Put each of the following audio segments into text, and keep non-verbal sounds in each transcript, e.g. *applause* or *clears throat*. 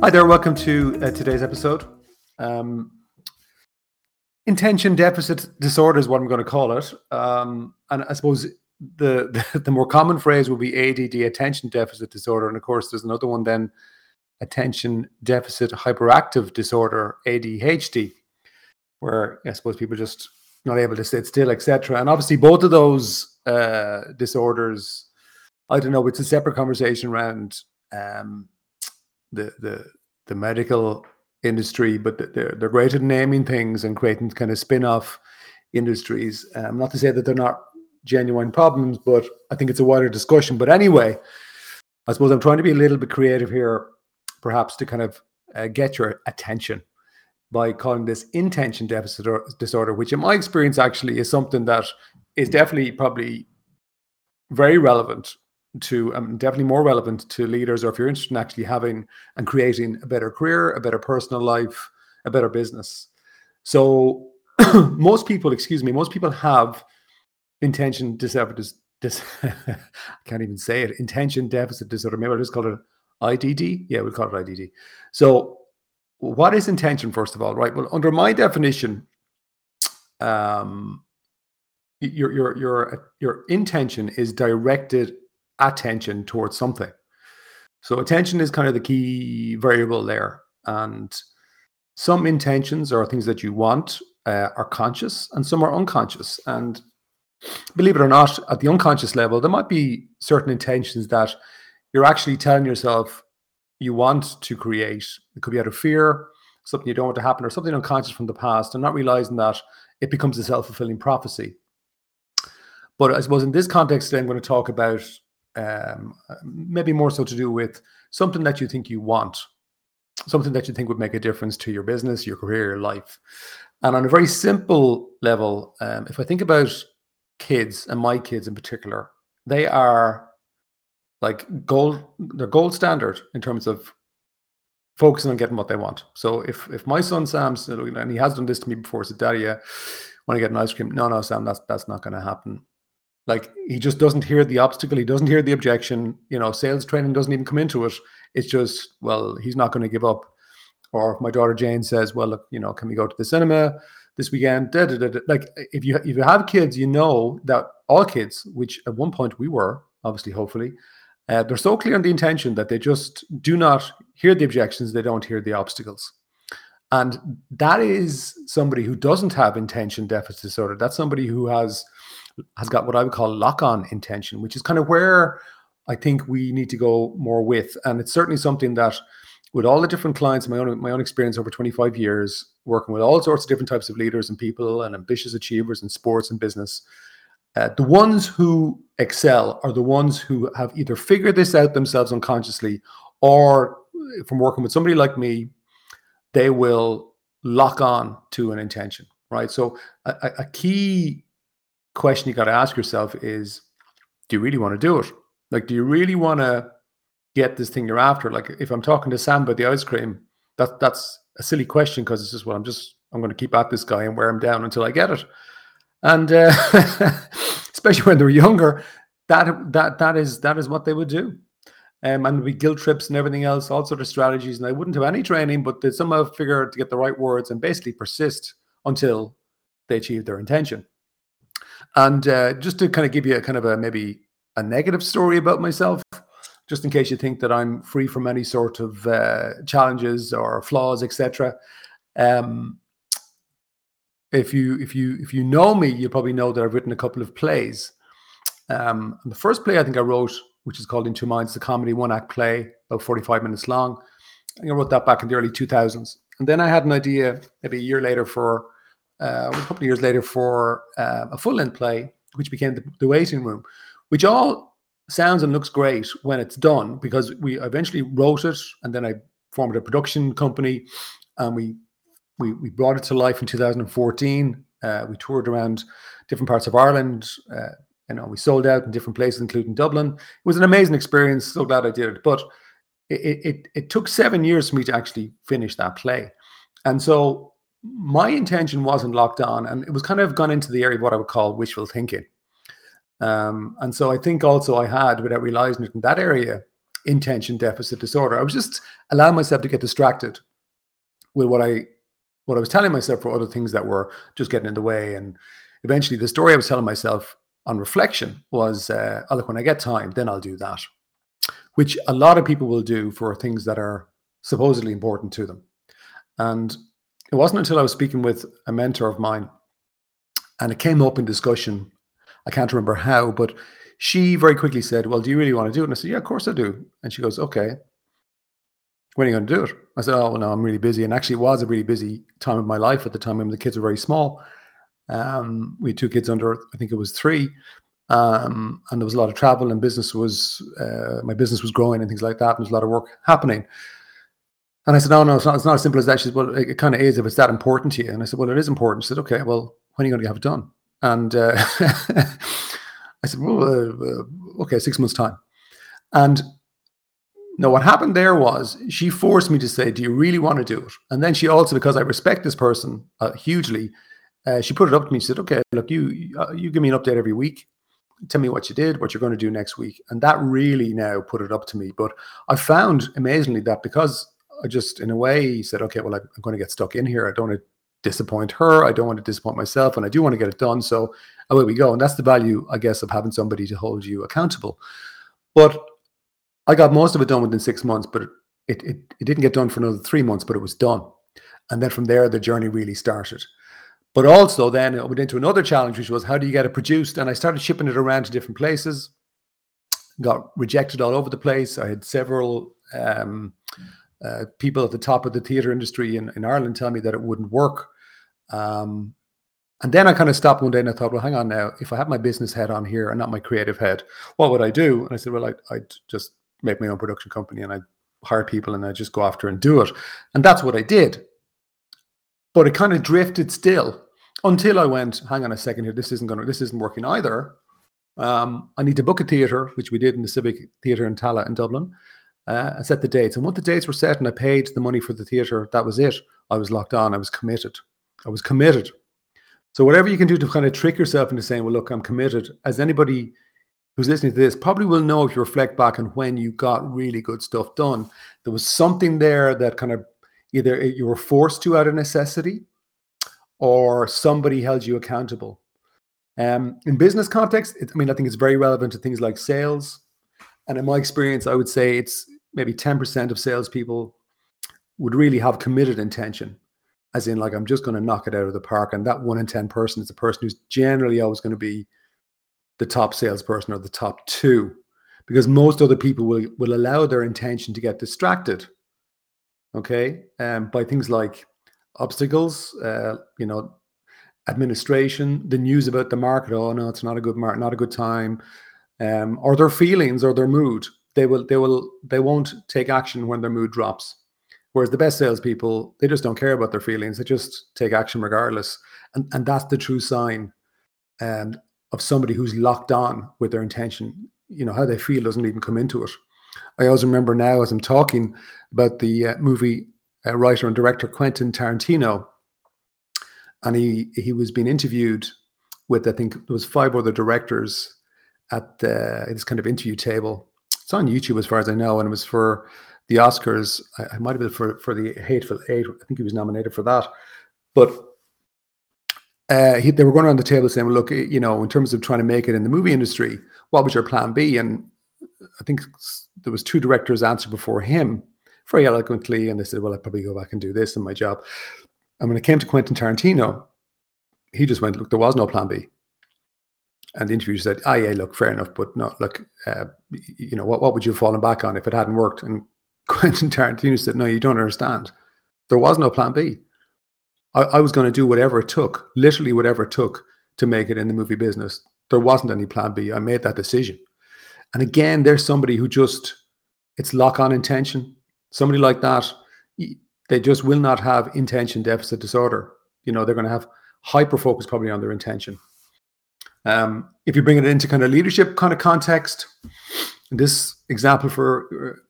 Hi there, welcome to uh, today's episode. Um, intention deficit disorder is what I'm going to call it. Um, and I suppose the, the, the more common phrase would be ADD, attention deficit disorder. And of course, there's another one then, attention deficit hyperactive disorder, ADHD, where I suppose people just not able to sit still, etc. And obviously, both of those uh, disorders, I don't know, it's a separate conversation around um, the the the medical industry, but they're they're great at naming things and creating kind of spin-off industries. Um, not to say that they're not genuine problems, but I think it's a wider discussion. But anyway, I suppose I'm trying to be a little bit creative here, perhaps to kind of uh, get your attention by calling this intention deficit disorder, which in my experience actually is something that is definitely probably very relevant to um, definitely more relevant to leaders or if you're interested in actually having and creating a better career a better personal life a better business. So *clears throat* most people excuse me most people have intention deficit dis, dis *laughs* i can't even say it intention deficit disorder. Maybe i'll just call it idd yeah we'll call it idd so what is intention first of all right? Well under my definition um your your your your intention is directed attention towards something. So attention is kind of the key variable there. And some intentions or things that you want uh, are conscious and some are unconscious. And believe it or not, at the unconscious level, there might be certain intentions that you're actually telling yourself you want to create. It could be out of fear, something you don't want to happen, or something unconscious from the past, and not realizing that it becomes a self fulfilling prophecy. But I suppose in this context, today, I'm going to talk about um, maybe more so to do with something that you think you want, something that you think would make a difference to your business, your career, your life. And on a very simple level, um, if I think about kids and my kids in particular, they are like gold, they're gold standard in terms of focusing on getting what they want. So if if my son Sam's and he has done this to me before, said, Daddy, I want to get an ice cream. No, no, Sam, that's that's not going to happen. Like he just doesn't hear the obstacle, he doesn't hear the objection. You know, sales training doesn't even come into it. It's just, well, he's not going to give up. Or my daughter Jane says, well, look, you know, can we go to the cinema this weekend? Da, da, da, like if you if you have kids, you know that all kids, which at one point we were, obviously, hopefully, uh, they're so clear on the intention that they just do not hear the objections, they don't hear the obstacles. And that is somebody who doesn't have intention deficit disorder. That's somebody who has has got what I would call lock on intention, which is kind of where I think we need to go more with. And it's certainly something that, with all the different clients, my own my own experience over 25 years, working with all sorts of different types of leaders and people and ambitious achievers in sports and business, uh, the ones who excel are the ones who have either figured this out themselves unconsciously, or from working with somebody like me, they will lock on to an intention. Right. So a, a key question you got to ask yourself is do you really want to do it? Like, do you really want to get this thing you're after? Like, if I'm talking to Sam about the ice cream, that that's a silly question because it's just well, I'm just I'm going to keep at this guy and wear him down until I get it. And uh, *laughs* especially when they're younger, that that that is that is what they would do. Um, and we guilt trips and everything else, all sort of strategies. And I wouldn't have any training, but they somehow figure to get the right words and basically persist until they achieve their intention. And uh, just to kind of give you a kind of a maybe a negative story about myself, just in case you think that I'm free from any sort of uh, challenges or flaws, etc. Um, if you if you if you know me, you probably know that I've written a couple of plays. Um, the first play I think I wrote, which is called In Two Minds, the comedy one act play, about 45 minutes long. I I wrote that back in the early 2000s. And then I had an idea maybe a year later for uh, a couple of years later for uh, a full length play, which became the, the, Waiting Room, which all sounds and looks great when it's done because we eventually wrote it and then I formed a production company and we we, we brought it to life in 2014. Uh, we toured around different parts of Ireland. Uh, you know, we sold out in different places, including Dublin. It was an amazing experience. So glad I did it. But it, it, it took seven years for me to actually finish that play. And so my intention wasn't locked on, and it was kind of gone into the area of what I would call wishful thinking. Um, and so I think also I had, without realizing it in that area, intention deficit disorder. I was just allowing myself to get distracted with what I what I was telling myself for other things that were just getting in the way. And eventually, the story I was telling myself on reflection was, uh, "Oh, look, when I get time, then I'll do that," which a lot of people will do for things that are supposedly important to them. And it wasn't until I was speaking with a mentor of mine, and it came up in discussion I can't remember how, but she very quickly said, Well, do you really want to do it? And I said, Yeah, of course I do. And she goes, Okay. When are you going to do it? I said, Oh, well, no, I'm really busy. And actually, it was a really busy time of my life at the time when the kids were very small. Um, we had two kids under, I think it was three. Um, and there was a lot of travel and business was, uh, my business was growing and things like that. And there's a lot of work happening. And I said, no, no, it's not, it's not as simple as that. She said, well, it, it kind of is if it's that important to you. And I said, well, it is important. She said, okay, well, when are you going to have it done? And uh, *laughs* I said, well, uh, uh, okay, six months' time. And now, what happened there was she forced me to say, do you really want to do it? And then she also, because I respect this person uh, hugely, uh, she put it up to me. She said, okay, look, you, uh, you give me an update every week. Tell me what you did, what you're going to do next week. And that really now put it up to me. But I found amazingly that because I just, in a way, said, okay, well, I'm going to get stuck in here. I don't want to disappoint her. I don't want to disappoint myself, and I do want to get it done. So away we go. And that's the value, I guess, of having somebody to hold you accountable. But I got most of it done within six months, but it, it, it didn't get done for another three months, but it was done. And then from there, the journey really started. But also, then I went into another challenge, which was how do you get it produced? And I started shipping it around to different places. Got rejected all over the place. I had several um, uh, people at the top of the theatre industry in, in Ireland tell me that it wouldn't work. Um, and then I kind of stopped one day and I thought, well, hang on now. If I have my business head on here and not my creative head, what would I do? And I said, well, I'd, I'd just make my own production company and I'd hire people and I'd just go after and do it. And that's what I did. But it kind of drifted still until I went, hang on a second here, this isn't going to, this isn't working either. Um, I need to book a theatre, which we did in the Civic Theatre in Tallaght in Dublin uh, and set the dates. And once the dates were set and I paid the money for the theatre, that was it. I was locked on. I was committed. I was committed. So whatever you can do to kind of trick yourself into saying, well, look, I'm committed, as anybody who's listening to this probably will know if you reflect back on when you got really good stuff done. There was something there that kind of either you were forced to out of necessity or somebody held you accountable. Um, in business context, it, I mean, I think it's very relevant to things like sales. And in my experience, I would say it's maybe 10% of salespeople would really have committed intention, as in, like, I'm just going to knock it out of the park. And that one in 10 person is the person who's generally always going to be the top salesperson or the top two, because most other people will, will allow their intention to get distracted, okay, um, by things like obstacles, uh, you know, administration, the news about the market. Oh, no, it's not a good market, not a good time. Um, or their feelings or their mood they will they will they won't take action when their mood drops. Whereas the best salespeople, they just don't care about their feelings. They just take action regardless. And and that's the true sign um, of somebody who's locked on with their intention. You know, how they feel doesn't even come into it. I always remember now as I'm talking about the uh, movie uh, writer and director Quentin Tarantino, and he he was being interviewed with I think there was five other directors at the, this kind of interview table, it's on YouTube as far as I know, and it was for the Oscars. I, I might have been for for the Hateful Eight. I think he was nominated for that, but. Uh, he, they were going around the table saying, well, "Look, you know, in terms of trying to make it in the movie industry, what was your plan B?" And I think there was two directors answered before him very eloquently, and they said, "Well, I'd probably go back and do this in my job." And when it came to Quentin Tarantino, he just went, "Look, there was no plan B." And the interviewer said, "Ah, yeah, look, fair enough, but not look, uh, you know, what, what would you have fallen back on if it hadn't worked?" And *laughs* Quentin Tarantino said, "No, you don't understand. There was no plan B. I, I was going to do whatever it took, literally whatever it took, to make it in the movie business. There wasn't any plan B. I made that decision." And again, there's somebody who just it's lock on intention. Somebody like that, they just will not have intention deficit disorder. You know, they're going to have hyper focus probably on their intention. Um, if you bring it into kind of leadership kind of context, this example for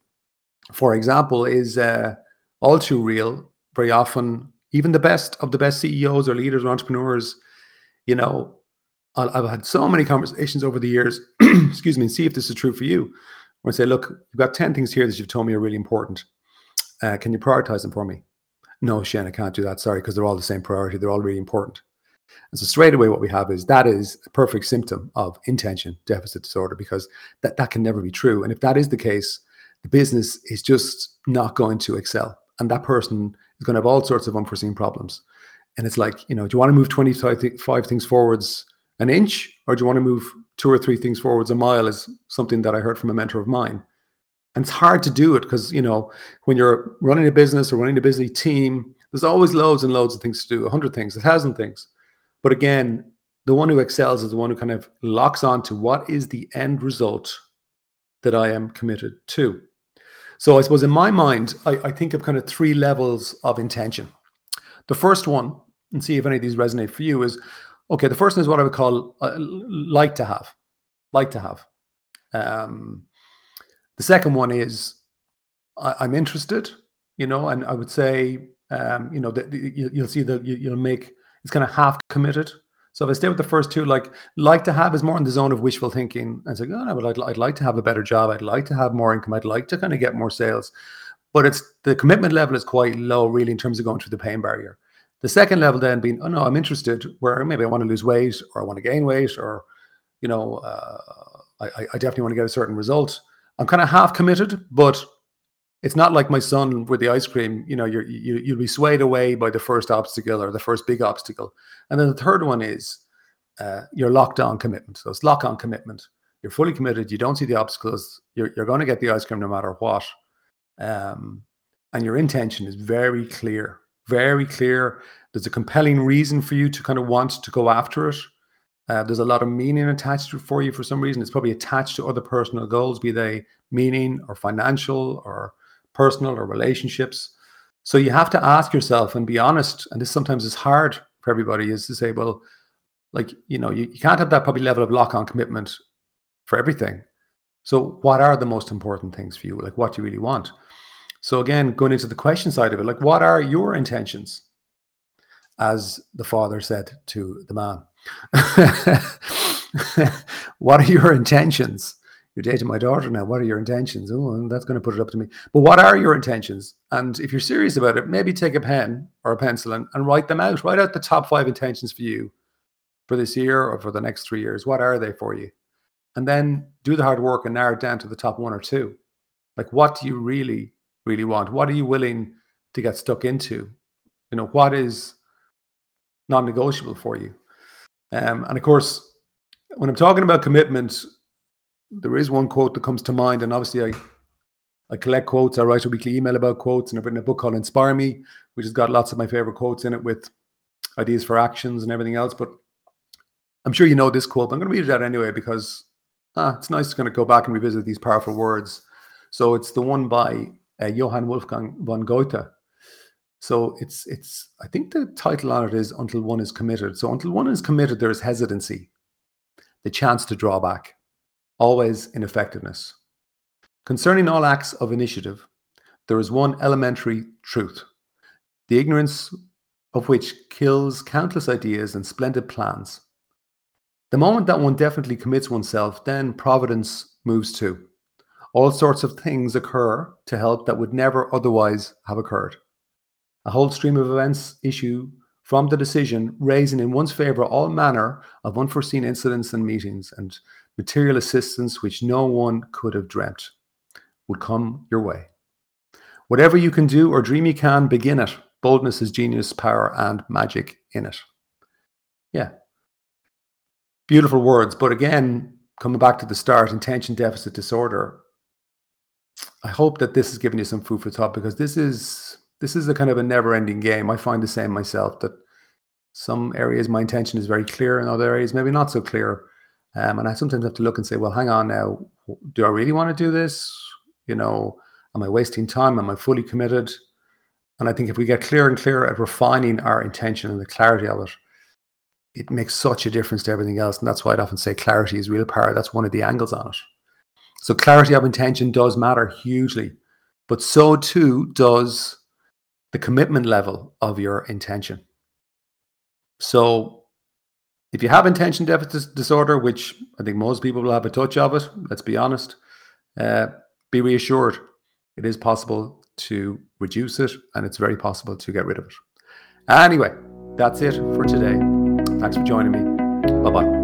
for example is uh, all too real. Very often, even the best of the best CEOs or leaders or entrepreneurs, you know, I've had so many conversations over the years. *clears throat* excuse me, and see if this is true for you. I say, look, you've got ten things here that you've told me are really important. Uh, can you prioritize them for me? No, Shane, I can't do that. Sorry, because they're all the same priority. They're all really important. And so straight away, what we have is that is a perfect symptom of intention deficit disorder because that, that can never be true. And if that is the case, the business is just not going to excel. And that person is going to have all sorts of unforeseen problems. And it's like, you know, do you want to move 25 things forwards an inch or do you want to move two or three things forwards a mile is something that I heard from a mentor of mine. And it's hard to do it because, you know, when you're running a business or running a busy team, there's always loads and loads of things to do, a hundred things, a thousand things. But again, the one who excels is the one who kind of locks on to what is the end result that I am committed to. So I suppose in my mind, I, I think of kind of three levels of intention. The first one, and see if any of these resonate for you, is okay. The first one is what I would call uh, like to have, like to have. Um, the second one is I, am interested, you know, and I would say, um, you know, that you, will see that you, will make it's kind of half committed. So if I stay with the first two, like like to have is more in the zone of wishful thinking. And it's like, oh I'd, I'd like to have a better job. I'd like to have more income. I'd like to kind of get more sales. But it's the commitment level is quite low, really, in terms of going through the pain barrier. The second level then being, oh no, I'm interested, where maybe I want to lose weight or I want to gain weight or, you know, uh, I, I definitely want to get a certain result. I'm kind of half committed, but it's not like my son with the ice cream. You know, you're, you you'll be swayed away by the first obstacle or the first big obstacle, and then the third one is uh, your locked on commitment. So it's lock on commitment. You're fully committed. You don't see the obstacles. You're you're going to get the ice cream no matter what, um, and your intention is very clear, very clear. There's a compelling reason for you to kind of want to go after it. Uh, there's a lot of meaning attached for you for some reason. It's probably attached to other personal goals, be they meaning or financial or personal or relationships. So you have to ask yourself and be honest. And this sometimes is hard for everybody is to say, well, like, you know, you, you can't have that probably level of lock on commitment for everything. So what are the most important things for you? Like what do you really want? So again, going into the question side of it, like what are your intentions? As the father said to the man. *laughs* what are your intentions? You're dating my daughter now. What are your intentions? Oh, that's going to put it up to me. But what are your intentions? And if you're serious about it, maybe take a pen or a pencil and, and write them out. Write out the top five intentions for you for this year or for the next three years. What are they for you? And then do the hard work and narrow it down to the top one or two. Like, what do you really, really want? What are you willing to get stuck into? You know, what is non negotiable for you? Um, and of course, when I'm talking about commitment, there is one quote that comes to mind, and obviously I I collect quotes. I write a weekly email about quotes, and I've written a book called Inspire Me, which has got lots of my favorite quotes in it with ideas for actions and everything else. But I'm sure you know this quote. But I'm going to read it out anyway because ah, it's nice to kind of go back and revisit these powerful words. So it's the one by uh, Johann Wolfgang von Goethe, so it's it's I think the title on it is until one is committed. So until one is committed, there is hesitancy, the chance to draw back, always ineffectiveness. Concerning all acts of initiative, there is one elementary truth, the ignorance of which kills countless ideas and splendid plans. The moment that one definitely commits oneself, then providence moves too. All sorts of things occur to help that would never otherwise have occurred a whole stream of events issue from the decision, raising in one's favor all manner of unforeseen incidents and meetings and material assistance which no one could have dreamt would come your way. Whatever you can do or dream you can, begin it. Boldness is genius, power, and magic in it. Yeah. Beautiful words. But again, coming back to the start, intention deficit disorder. I hope that this has given you some food for thought because this is this is a kind of a never ending game. I find the same myself that some areas my intention is very clear, in other areas maybe not so clear. Um, and I sometimes have to look and say, well, hang on now, do I really want to do this? You know, am I wasting time? Am I fully committed? And I think if we get clearer and clearer at refining our intention and the clarity of it, it makes such a difference to everything else. And that's why I'd often say clarity is real power. That's one of the angles on it. So clarity of intention does matter hugely, but so too does the commitment level of your intention. So if you have intention deficit disorder, which I think most people will have a touch of it, let's be honest, uh, be reassured it is possible to reduce it and it's very possible to get rid of it. Anyway, that's it for today. Thanks for joining me. Bye bye.